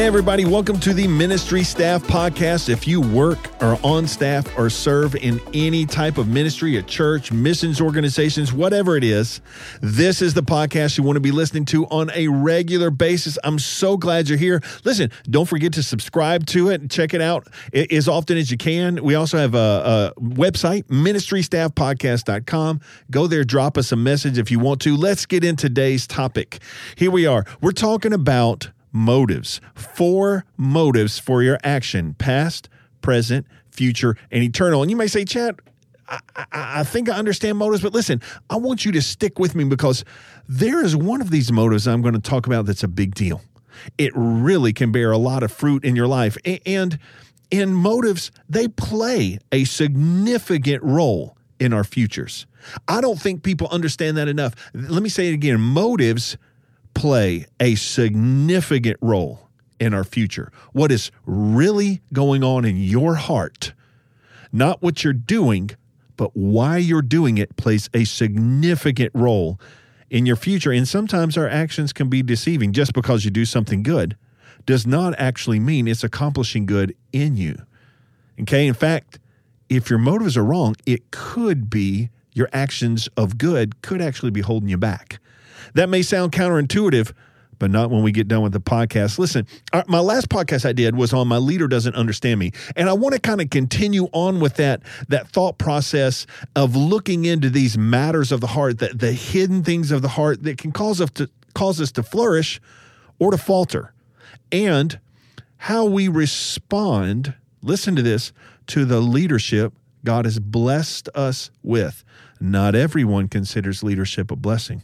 Hey, everybody, welcome to the Ministry Staff Podcast. If you work or on staff or serve in any type of ministry, a church, missions organizations, whatever it is, this is the podcast you want to be listening to on a regular basis. I'm so glad you're here. Listen, don't forget to subscribe to it and check it out as often as you can. We also have a, a website, ministrystaffpodcast.com. Go there, drop us a message if you want to. Let's get in today's topic. Here we are. We're talking about motives. Four motives for your action past, present, future, and eternal. And you may say, Chad, I, I, I, think I understand motives, but listen, I want you to stick with me because there is one of these motives I'm going to talk about that's a big deal. It really can bear a lot of fruit in your life. And in motives, they play a significant role in our futures. I don't think people understand that enough. Let me say it again motives play a significant role in our future. What is really going on in your heart, not what you're doing, but why you're doing it plays a significant role in your future. And sometimes our actions can be deceiving. Just because you do something good does not actually mean it's accomplishing good in you. Okay. In fact, if your motives are wrong, it could be your actions of good could actually be holding you back. That may sound counterintuitive, but not when we get done with the podcast. Listen, uh, my last podcast I did was on my leader doesn't understand me, and I want to kind of continue on with that that thought process of looking into these matters of the heart, that the hidden things of the heart that can cause us to cause us to flourish or to falter, and how we respond. Listen to this to the leadership God has blessed us with. Not everyone considers leadership a blessing.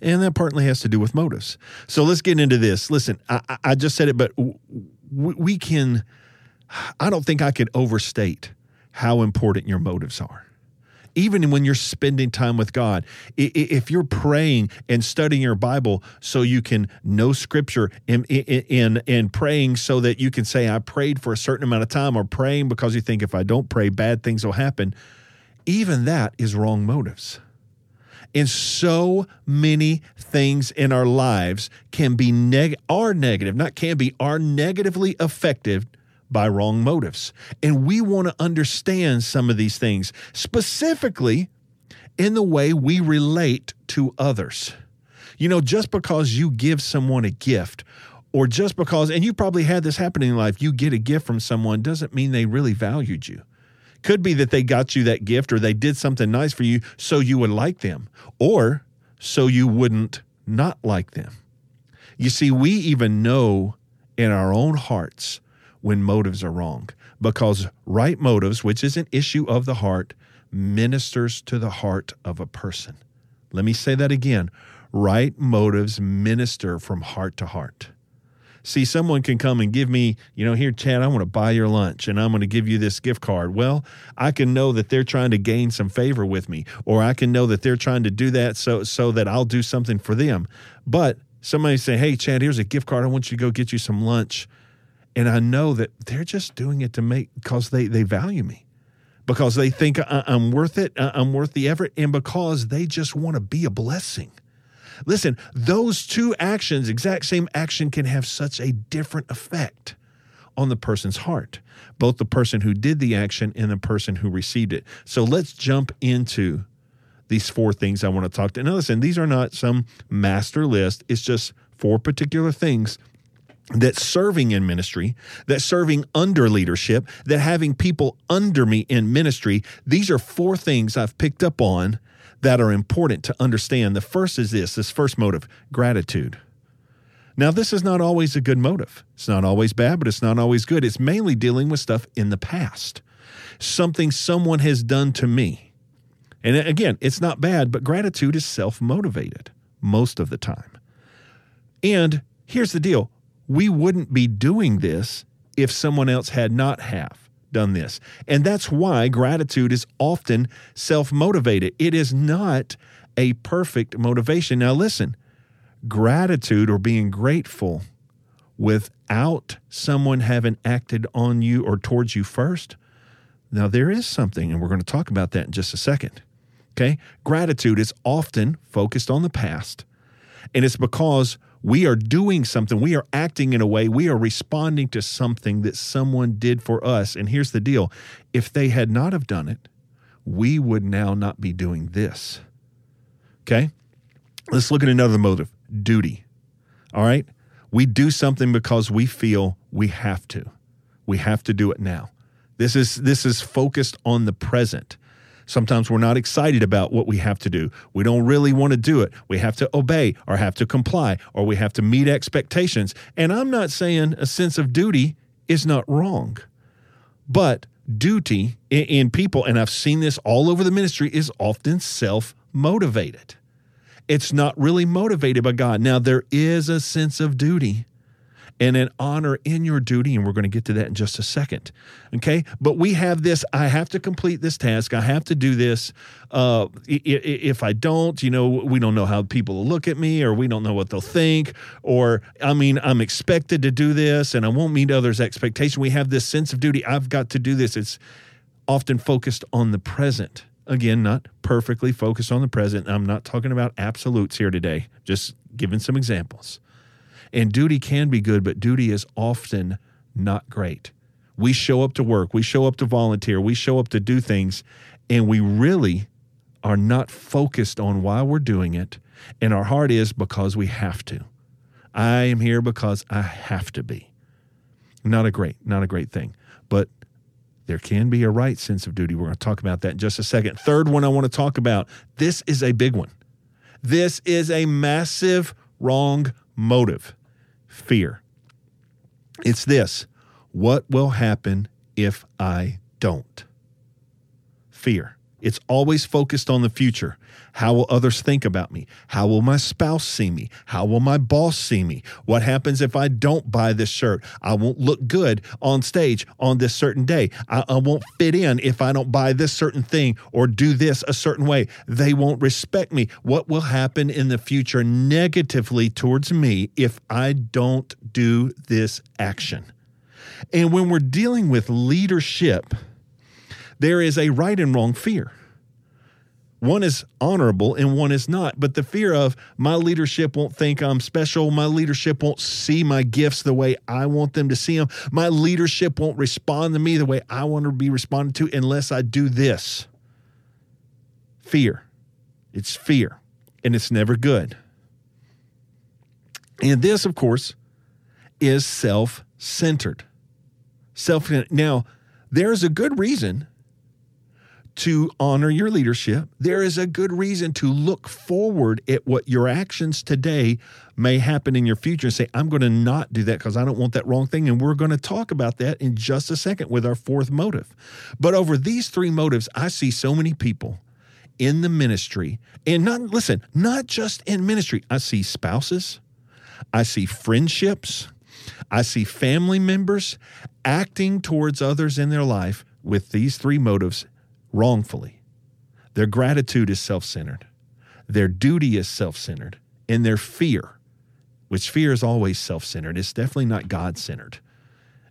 And that partly has to do with motives. So let's get into this. Listen, I, I just said it, but we can, I don't think I could overstate how important your motives are. Even when you're spending time with God, if you're praying and studying your Bible so you can know Scripture and, and, and praying so that you can say, I prayed for a certain amount of time, or praying because you think if I don't pray, bad things will happen, even that is wrong motives and so many things in our lives can be neg- are negative, not can be, are negatively affected by wrong motives. And we want to understand some of these things, specifically in the way we relate to others. You know, just because you give someone a gift, or just because, and you probably had this happen in life, you get a gift from someone doesn't mean they really valued you. Could be that they got you that gift or they did something nice for you so you would like them or so you wouldn't not like them. You see, we even know in our own hearts when motives are wrong because right motives, which is an issue of the heart, ministers to the heart of a person. Let me say that again. Right motives minister from heart to heart. See, someone can come and give me, you know, here, Chad, I want to buy your lunch and I'm going to give you this gift card. Well, I can know that they're trying to gain some favor with me, or I can know that they're trying to do that so so that I'll do something for them. But somebody say, Hey, Chad, here's a gift card. I want you to go get you some lunch. And I know that they're just doing it to make because they they value me because they think uh, I'm worth it, uh, I'm worth the effort, and because they just want to be a blessing. Listen, those two actions, exact same action, can have such a different effect on the person's heart, both the person who did the action and the person who received it. So let's jump into these four things I want to talk to. Now, listen, these are not some master list, it's just four particular things that serving in ministry, that serving under leadership, that having people under me in ministry, these are four things I've picked up on that are important to understand. The first is this this first motive gratitude. Now, this is not always a good motive. It's not always bad, but it's not always good. It's mainly dealing with stuff in the past, something someone has done to me. And again, it's not bad, but gratitude is self motivated most of the time. And here's the deal we wouldn't be doing this if someone else had not have done this. And that's why gratitude is often self motivated. It is not a perfect motivation. Now, listen, gratitude or being grateful without someone having acted on you or towards you first. Now, there is something, and we're going to talk about that in just a second. Okay? Gratitude is often focused on the past, and it's because We are doing something. We are acting in a way. We are responding to something that someone did for us. And here's the deal if they had not have done it, we would now not be doing this. Okay? Let's look at another motive duty. All right? We do something because we feel we have to. We have to do it now. This is this is focused on the present. Sometimes we're not excited about what we have to do. We don't really want to do it. We have to obey or have to comply or we have to meet expectations. And I'm not saying a sense of duty is not wrong. But duty in, people, and I've seen this all over the ministry, is often self motivated. It's not really motivated by God. Now, there is a sense of duty and an honor in your duty. And we're going to get to that in just a second. Okay. But we have this I have to complete this task. I have to do this. Uh, if I don't, you know, we don't know how people will look at me or we don't know what they'll think. Or, I mean, I'm expected to do this and I won't meet others' expectation. We have this sense of duty. I've got to do this. It's often focused on the present. Again, not perfectly focused on the present. I'm not talking about absolutes here today, just giving some examples. And duty can be good, but duty is often not great. We show up to work, we show up to volunteer, we show up to do things, and we really are not focused on why we're doing it. And our heart is because we have to. I am here because I have to be. Not a great, not a great thing. But there can be a right sense of duty. We're going to talk about that in just a second. Third one I want to talk about this is a big one. This is a massive wrong motive fear. It's this what will happen if I don't? Fear. It's always focused on the future. How will others think about me? How will my spouse see me? How will my boss see me? What happens if I don't buy this shirt? I won't look good on stage on this certain day. I, I, won't fit in if I don't buy this certain thing or do this a certain way. They won't respect me. What will happen in the future negatively towards me if I don't do this action? And when we're dealing with leadership, there is a right and wrong fear. One is honorable and one is not. But the fear of my leadership won't think I'm special. My leadership won't see my gifts the way I want them to see them. My leadership won't respond to me the way I want to be responded to unless I do this. Fear. It's fear, and it's never good. And this, of course, is self centered. Self now, there's a good reason to honor your leadership, there is a good reason to look forward at what your actions today may happen in your future and say, I'm going to not do that because I don't want that wrong thing. And we're going to talk about that in just a second with our fourth motive. But over these three motives, I see so many people in the ministry and not, listen, not just in ministry, I see spouses, I see friendships, I see family members acting towards others in their life with these three motives wrongfully. Their gratitude is self centered, their duty is self centered, and their fear, which fear is always self centered, is definitely not God centered.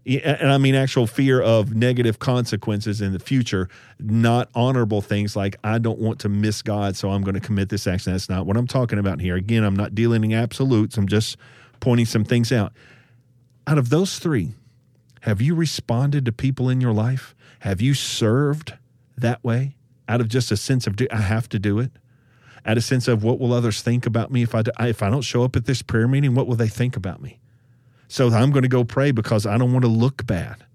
And I mean, actual fear of negative consequences in the future, not honorable things like, I don't want to miss God, so I'm going to commit this action. That's not what I'm talking about here. Again, I'm not dealing in absolutes, I'm just pointing some things out. Out of those three, have you responded to people in your life? Have you served? That way out of just a sense of do, I have to do it, out of sense of what will others think about me if I do, if I don't show up at this prayer meeting, what will they think about me? So I'm going to go pray because I don't want to look bad.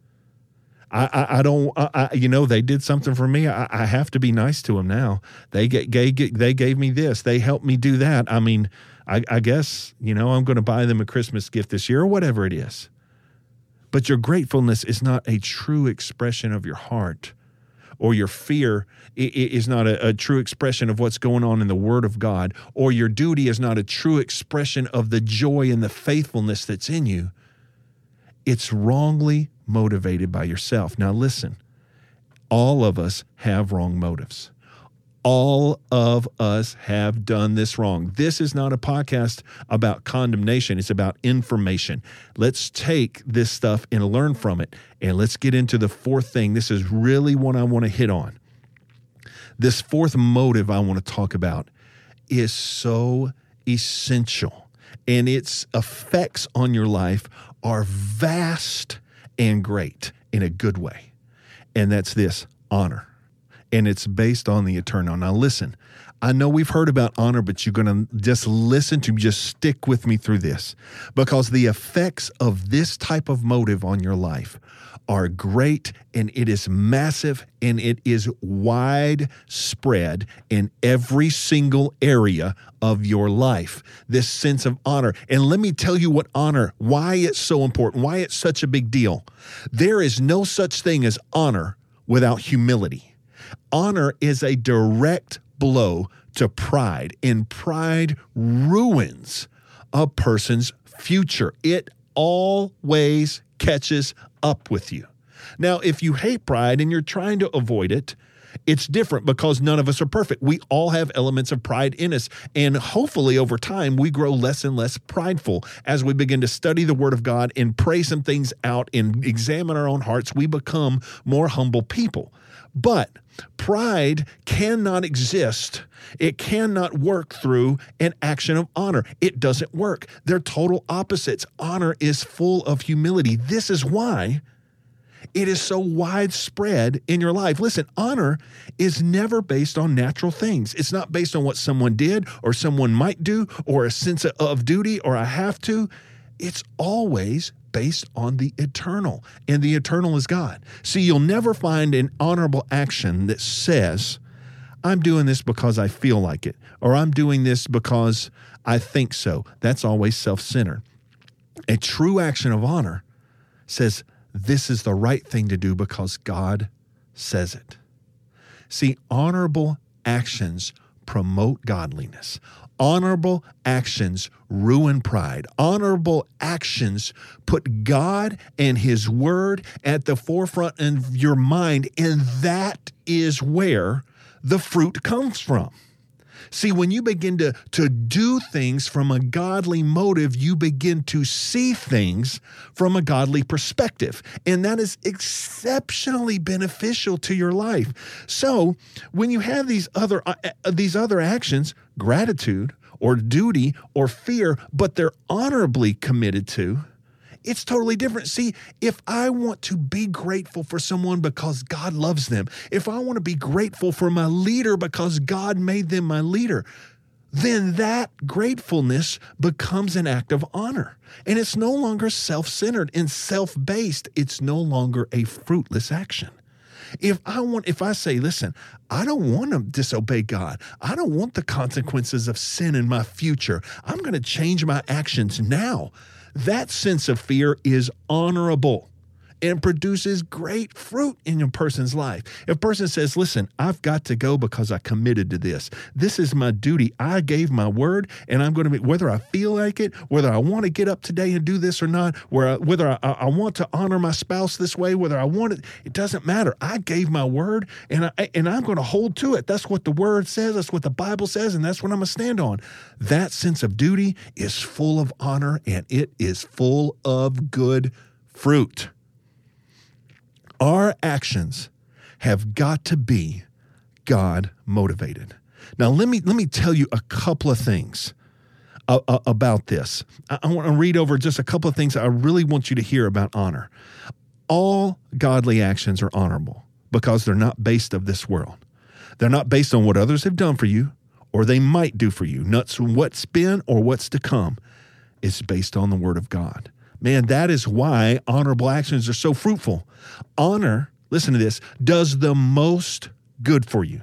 I, I, I don't, I, you know, they did something for me. I, have to be nice to them now. They get, gave, they gave me this. They helped me do that. I mean, I, I guess, you know, I'm going to buy them a Christmas gift this year or whatever it is. But your gratefulness is not a true expression of your heart or your fear is not a, a, true expression of what's going on in the Word of God, or your duty is not a true expression of the joy and the faithfulness that's in you, it's wrongly motivated by yourself. Now, listen, all of us have wrong motives all of us have done this wrong. This is not a podcast about condemnation, it's about information. Let's take this stuff and learn from it. And let's get into the fourth thing. This is really what I want to hit on. This fourth motive I want to talk about is so essential. and its effects on your life are vast and great in a good way. And that's this honor. And it's based on the eternal. Now, listen, I know we've heard about honor, but you're going to just listen to me, just stick with me through this because the effects of this type of motive on your life are great and it is massive and it is widespread in every single area of your life. This sense of honor. And let me tell you what honor, why it's so important, why it's such a big deal. There is no such thing as honor without humility. Honor is a direct blow to pride, and pride ruins a person's future. It always catches up with you. Now, if you hate pride and you're trying to avoid it, it's different because none of us are perfect. We all have elements of pride in us. And hopefully, over time, we grow less and less prideful. As we begin to study the Word of God and pray some things out and examine our own hearts, we become more humble people. But pride cannot exist. It cannot work through an action of honor. It doesn't work. They're total opposites. Honor is full of humility. This is why it is so widespread in your life. Listen, honor is never based on natural things. It's not based on what someone did or someone might do or a sense of duty or I have to. It's always based on the eternal, and the eternal is God. See, you'll never find an honorable action that says, I'm doing this because I feel like it, or I'm doing this because I think so. That's always self centered. A true action of honor says, This is the right thing to do because God says it. See, honorable actions promote godliness. Honorable actions ruin pride. Honorable actions put God and His Word at the forefront of your mind, and that is where the fruit comes from. See, when you begin to, to do things from a godly motive, you begin to see things from a godly perspective. And that is exceptionally beneficial to your life. So when you have these other uh, uh these other actions, gratitude or duty or fear, but they're honorably committed to, it's totally different. See, if I want to be grateful for someone because God loves them, if I want to be grateful for my leader because God made them my leader, then that gratefulness becomes an act of honor. And it's no longer self centered and self based. It's no longer a fruitless action. If I want, if I say, listen, I don't want to disobey God. I don't want the consequences of sin in my future. I'm going to change my actions now. That sense of fear is honorable and produces great fruit in a person's life. If a person says, Listen, I've got to go because I committed to this. This is my duty. I gave my word, and I'm going to be, whether I feel like it, whether I want to get up today and do this or not, whether I, I want to honor my spouse this way, whether I want it, it doesn't matter. I gave my word, and, I, and I'm going to hold to it. That's what the word says, that's what the Bible says, and that's what I'm going to stand on. That sense of duty is full of honor, and it is full of good fruit. Our actions have got to be God motivated. Now, let me, let me tell you a couple of things uh, uh, about this. I, I want to read over just a couple of things I really want you to hear about honor. All godly actions are honorable because they're not based of this world. They're not based on what others have done for you or they might do for you, not what's been or what's to come. It's based on the Word of God. Man, that is why honorable actions are so fruitful. Honor, listen to this, does the most good for you.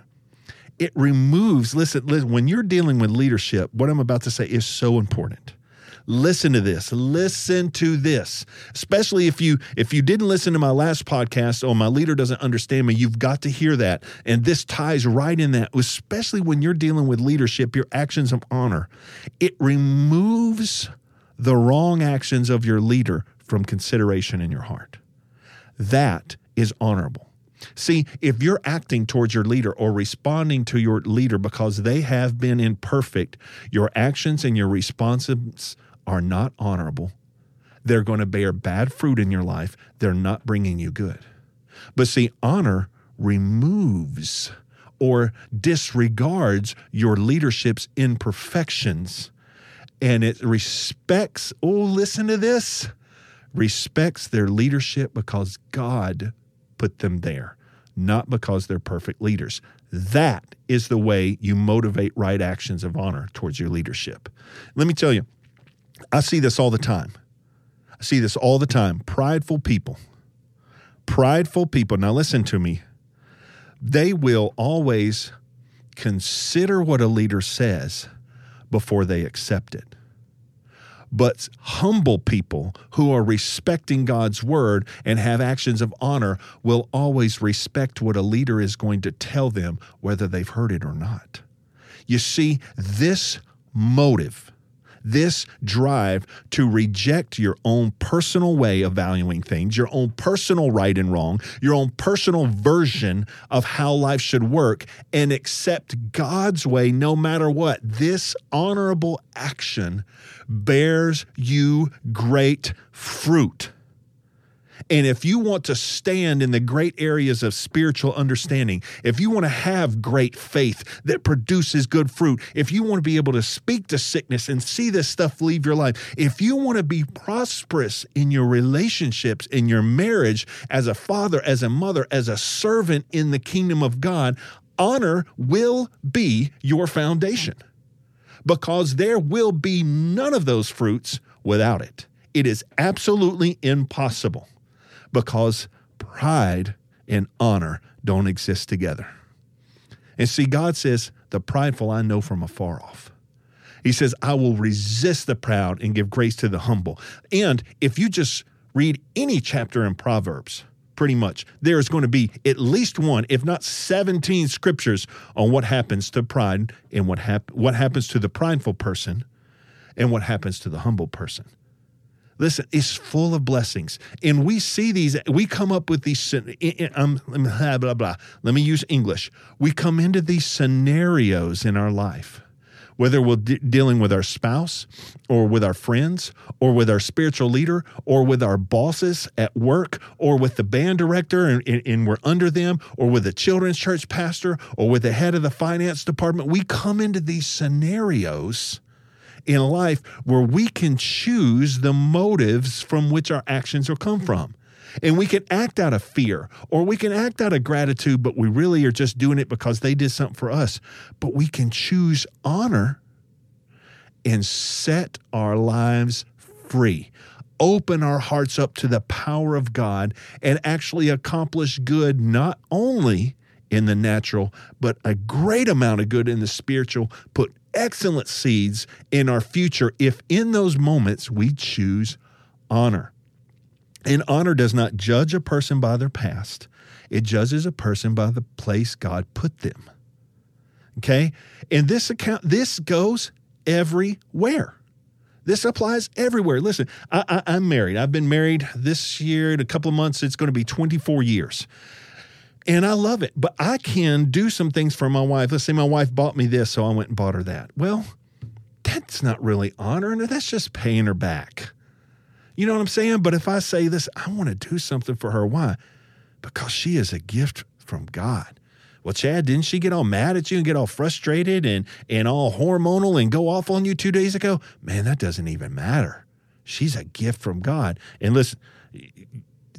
It removes, listen, listen, when you're dealing with leadership, what I'm about to say is so important. Listen to this. Listen to this. Especially if you if you didn't listen to my last podcast, oh my leader doesn't understand me, you've got to hear that. And this ties right in that, especially when you're dealing with leadership, your actions of honor. It removes the wrong actions of your leader from consideration in your heart. That is honorable. See, if you're acting towards your leader or responding to your leader because they have been imperfect, your actions and your responses are not honorable. They're going to bear bad fruit in your life. They're not bringing you good. But see, honor removes or disregards your leadership's imperfections and it respects, oh, listen to this, respects their leadership because God put them there, not because they're perfect leaders. That is the way you motivate right actions of honor towards your leadership. Let me tell you, I see this all the time. I see this all the time. Prideful people, prideful people. Now, listen to me. They will always consider what a leader says before they accept it. But humble people who are respecting God's word and have actions of honor will always respect what a leader is going to tell them, whether they've heard it or not. You see, this motive this drive to reject your own personal way of valuing things, your own personal right and wrong, your own personal version of how life should work, and accept God's way no matter what. This honorable action bears you great fruit. And if you want to stand in the great areas of spiritual understanding, if you want to have great faith that produces good fruit, if you want to be able to speak to sickness and see this stuff leave your life, if you want to be prosperous in your relationships, in your marriage, as a father, as a mother, as a servant in the kingdom of God, honor will be your foundation because there will be none of those fruits without it. It is absolutely impossible because pride and honor don't exist together. And see, God says, The prideful I know from afar off. He says, I will resist the proud and give grace to the humble. And if you just read any chapter in Proverbs, pretty much, there is going to be at least one, if not 17 scriptures on what happens to pride and what, hap- what happens to the prideful person and what happens to the humble person. Listen, it's full of blessings. And we see these, we come up with these, um, blah, blah, blah. Let me use English. We come into these scenarios in our life, whether we're de- dealing with our spouse or with our friends or with our spiritual leader or with our bosses at work or with the band director and, and, and we're under them or with the children's church pastor or with the head of the finance department. We come into these scenarios in life where we can choose the motives from which our actions will come from. And we can act out of fear or we can act out of gratitude, but we really are just doing it because they did something for us. But we can choose honor and set our lives free. Open our hearts up to the power of God and actually accomplish good not only in the natural, but a great amount of good in the spiritual. Put excellent seeds in our future if in those moments we choose honor. And honor does not judge a person by their past, it judges a person by the place God put them. Okay? And this account, this goes everywhere. This applies everywhere. Listen, I, am married. I've been married this year in a couple of months. It's going to be 24 years and I love it. But I can do some things for my wife. Let's say my wife bought me this, so I went and bought her that. Well, that's not really honoring her. That's just paying her back. You know what I'm saying? But if I say this, I want to do something for her. Why? Because she is a gift from God. Well, Chad, didn't she get all mad at you and get all frustrated and, and all hormonal and go off on you two days ago? Man, that doesn't even matter. She's a gift from God. And listen,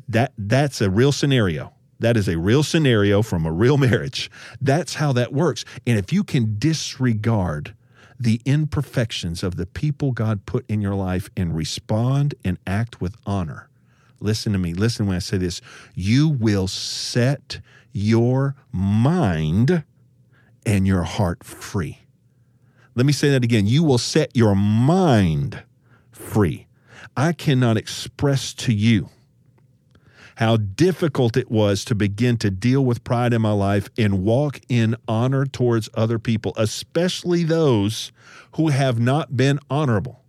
that that's a real scenario. That is a real scenario from a real marriage. That's how that works. And if you can disregard the imperfections of the people God put in your life and respond and act with honor, listen to me. Listen when I say this. You will set your mind and your heart free. Let me say that again. You will set your mind free. I cannot express to you how difficult it was to begin to deal with pride in my life and walk in honor towards other people, especially those who have not been honorable.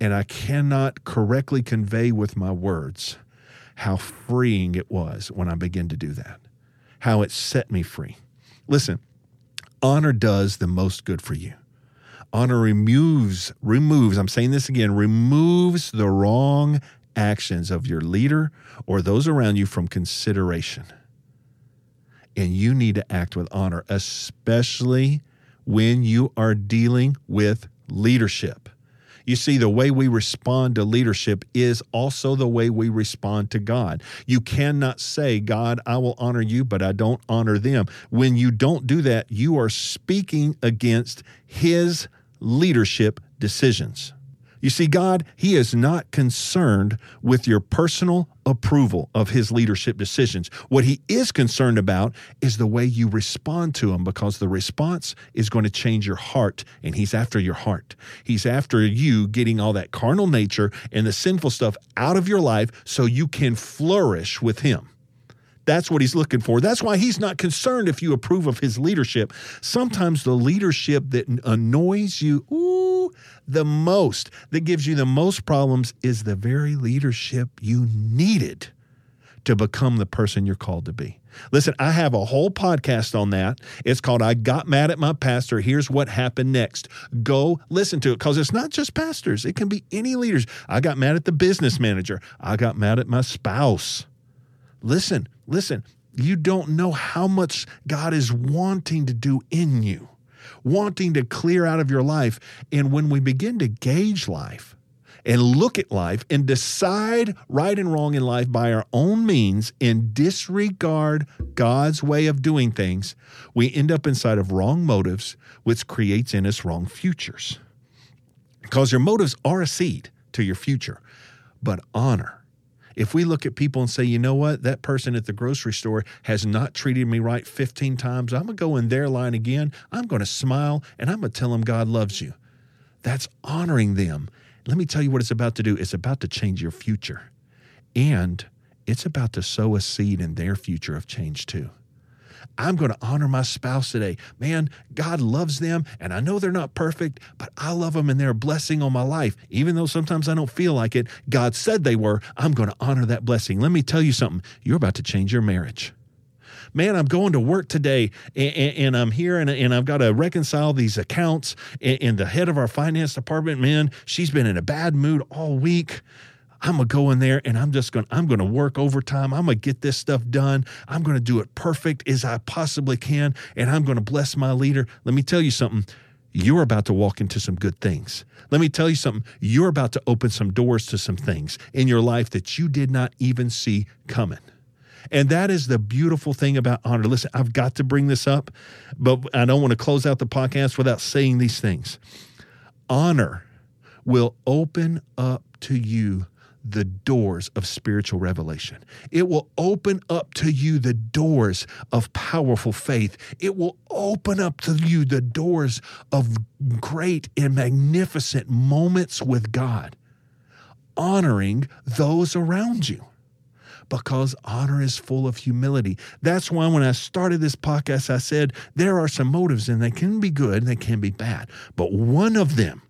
And I cannot correctly convey with my words how freeing it was when I began to do that, how it set me free. Listen, honor does the most good for you. Honor removes, removes, I'm saying this again, removes the wrong actions of your leader or those around you from consideration. And you need to act with honor, especially when you are dealing with leadership. You see, the way we respond to leadership is also the way we respond to God. You cannot say, God, I will honor you, but I don't honor them. When you don't do that, you are speaking against His leadership decisions. You see, God, He is not concerned with your personal approval of His leadership decisions. What He is concerned about is the way you respond to Him because the response is going to change your heart, and He's after your heart. He's after you getting all that carnal nature and the sinful stuff out of your life so you can flourish with Him. That's what he's looking for. That's why he's not concerned if you approve of his leadership. Sometimes the leadership that annoys you, ooh, the most, that gives you the most problems, is the very leadership you needed to become the person you're called to be. Listen, I have a whole podcast on that. It's called I Got Mad at My Pastor. Here's what happened next. Go listen to it because it's not just pastors, it can be any leaders. I got mad at the business manager, I got mad at my spouse. Listen, listen, you don't know how much God is wanting to do in you, wanting to clear out of your life. And when we begin to gauge life, and look at life and decide right and wrong in life by our own means and disregard God's way of doing things, we end up inside of wrong motives, which creates in us wrong futures. Because your motives are a seed to your future, but honor if we look at people and say, you know what, that person at the grocery store has not treated me right 15 times, I'm going to go in their line again. I'm going to smile and I'm going to tell them God loves you. That's honoring them. Let me tell you what it's about to do it's about to change your future. And it's about to sow a seed in their future of change too. I'm going to honor my spouse today. Man, God loves them, and I know they're not perfect, but I love them and they're a blessing on my life. Even though sometimes I don't feel like it, God said they were. I'm going to honor that blessing. Let me tell you something you're about to change your marriage man, I'm going to work today and, and I'm here and, and, I've got to reconcile these accounts. And, and, the head of our finance department, man, she's been in a bad mood all week. I'm gonna go in there and I'm just gonna I'm gonna work overtime. I'm gonna get this stuff done. I'm gonna do it perfect as I possibly can, and I'm gonna bless my leader. Let me tell you something. You're about to walk into some good things. Let me tell you something. You're about to open some doors to some things in your life that you did not even see coming. And that is the beautiful thing about honor. Listen, I've got to bring this up, but I don't want to close out the podcast without saying these things. Honor will open up to you the doors of spiritual revelation. It will open up to you the doors of powerful faith. It will open up to you the doors of great and magnificent moments with God, honoring those around you. Because honor is full of humility. That's why when I started this podcast, I said there are some motives and they can be good and they can be bad. But one of them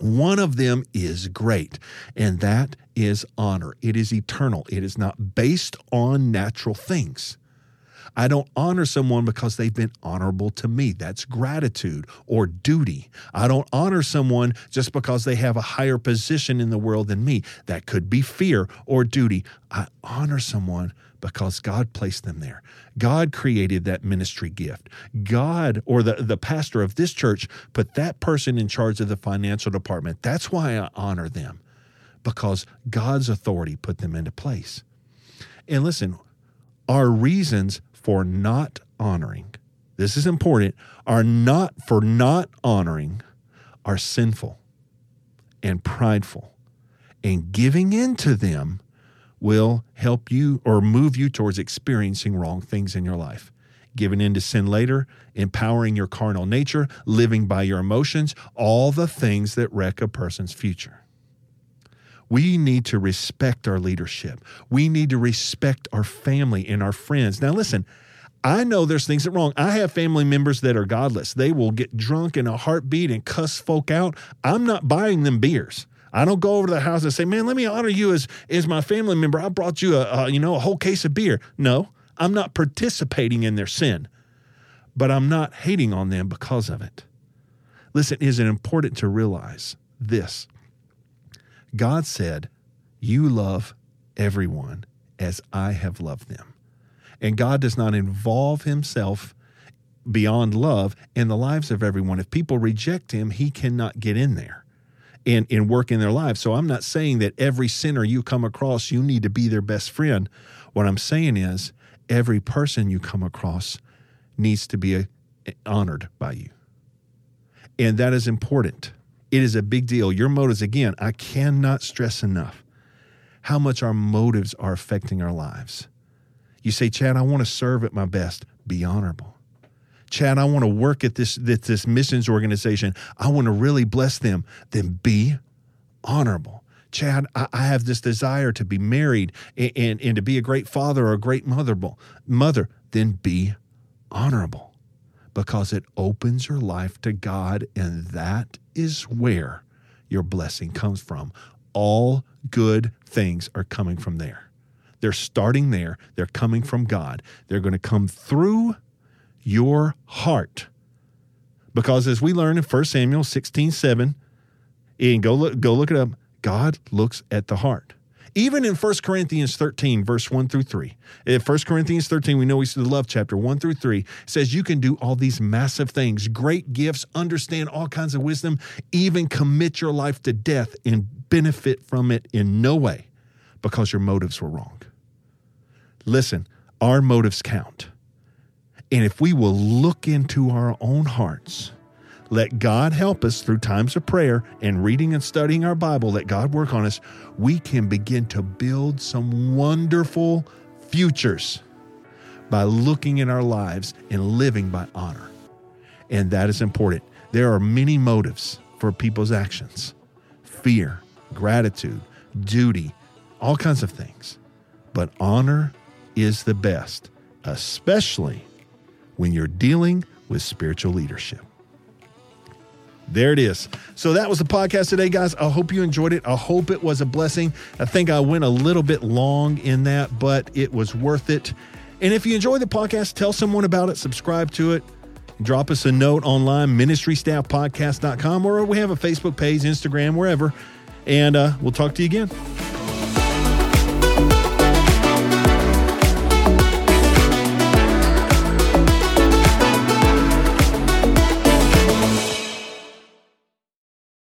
one of them is great, and that is honor. It is eternal, it is not based on natural things. I don't honor someone because they've been honorable to me. That's gratitude or duty. I don't honor someone just because they have a higher position in the world than me. That could be fear or duty. I honor someone because God placed them there. God created that ministry gift. God or the, the pastor of this church put that person in charge of the financial department. That's why I honor them because God's authority put them into place. And listen, our reasons for not honoring, this is important, are not for not honoring are sinful and prideful. And giving in to them will help you or move you towards experiencing wrong things in your life. Giving in to sin later, empowering your carnal nature, living by your emotions, all the things that wreck a person's future. We need to respect our leadership. We need to respect our family and our friends. Now, listen, I know there's things that wrong. I have family members that are godless. They will get drunk in a heartbeat and cuss folk out. I'm not buying them beers. I don't go over to the house and say, "Man, let me honor you as as my family member. I brought you a, a you know a whole case of beer." No, I'm not participating in their sin, but I'm not hating on them because of it. Listen, is it important to realize this? God said, "You love everyone as I have loved them," and God does not involve Himself beyond love in the lives of everyone. If people reject Him, He cannot get in there. And, and work in their lives. So I'm not saying that every sinner you come across, you need to be their best friend. What I'm saying is every person you come across needs to be uh, honored by you. And that is important. It is a big deal. Your motives, again, I cannot stress enough how much our motives are affecting our lives. You say, Chad, I want to serve at my best. Be honorable. Chad, I want to work at this, this, this missions organization. I want to really bless them. Then be honorable. Chad, I, I have this desire to be married and, and, and to be a great father or a great mother. Mother, then be honorable because it opens your life to God, and that is where your blessing comes from. All good things are coming from there. They're starting there, they're coming from God. They're going to come through your heart. Because as we learn in 1 Samuel 16 7, and go look, go look it up, God looks at the heart. Even in 1 Corinthians 13, verse 1 through 3. In 1 Corinthians 13, we know it's the love chapter 1 through 3, says you can do all these massive things, great gifts, understand all kinds of wisdom, even commit your life to death and benefit from it in no way because your motives were wrong. Listen, our motives count. And if we will look into our own hearts, let God help us through times of prayer and reading and studying our Bible. Let God work on us. We can begin to build some wonderful futures by looking in our lives and living by honor. And that is important. There are many motives for people's actions fear, gratitude, duty, all kinds of things. But honor is the best, especially when you're dealing with spiritual leadership. There it is. So that was the podcast today, guys. I hope you enjoyed it. I hope it was a blessing. I think I went a little bit long in that, but it was worth it. And if you enjoy the podcast, tell someone about it, subscribe to it, drop us a note online, ministrystaffpodcast.com, or we have a Facebook page, Instagram, wherever. And uh, we'll talk to you again.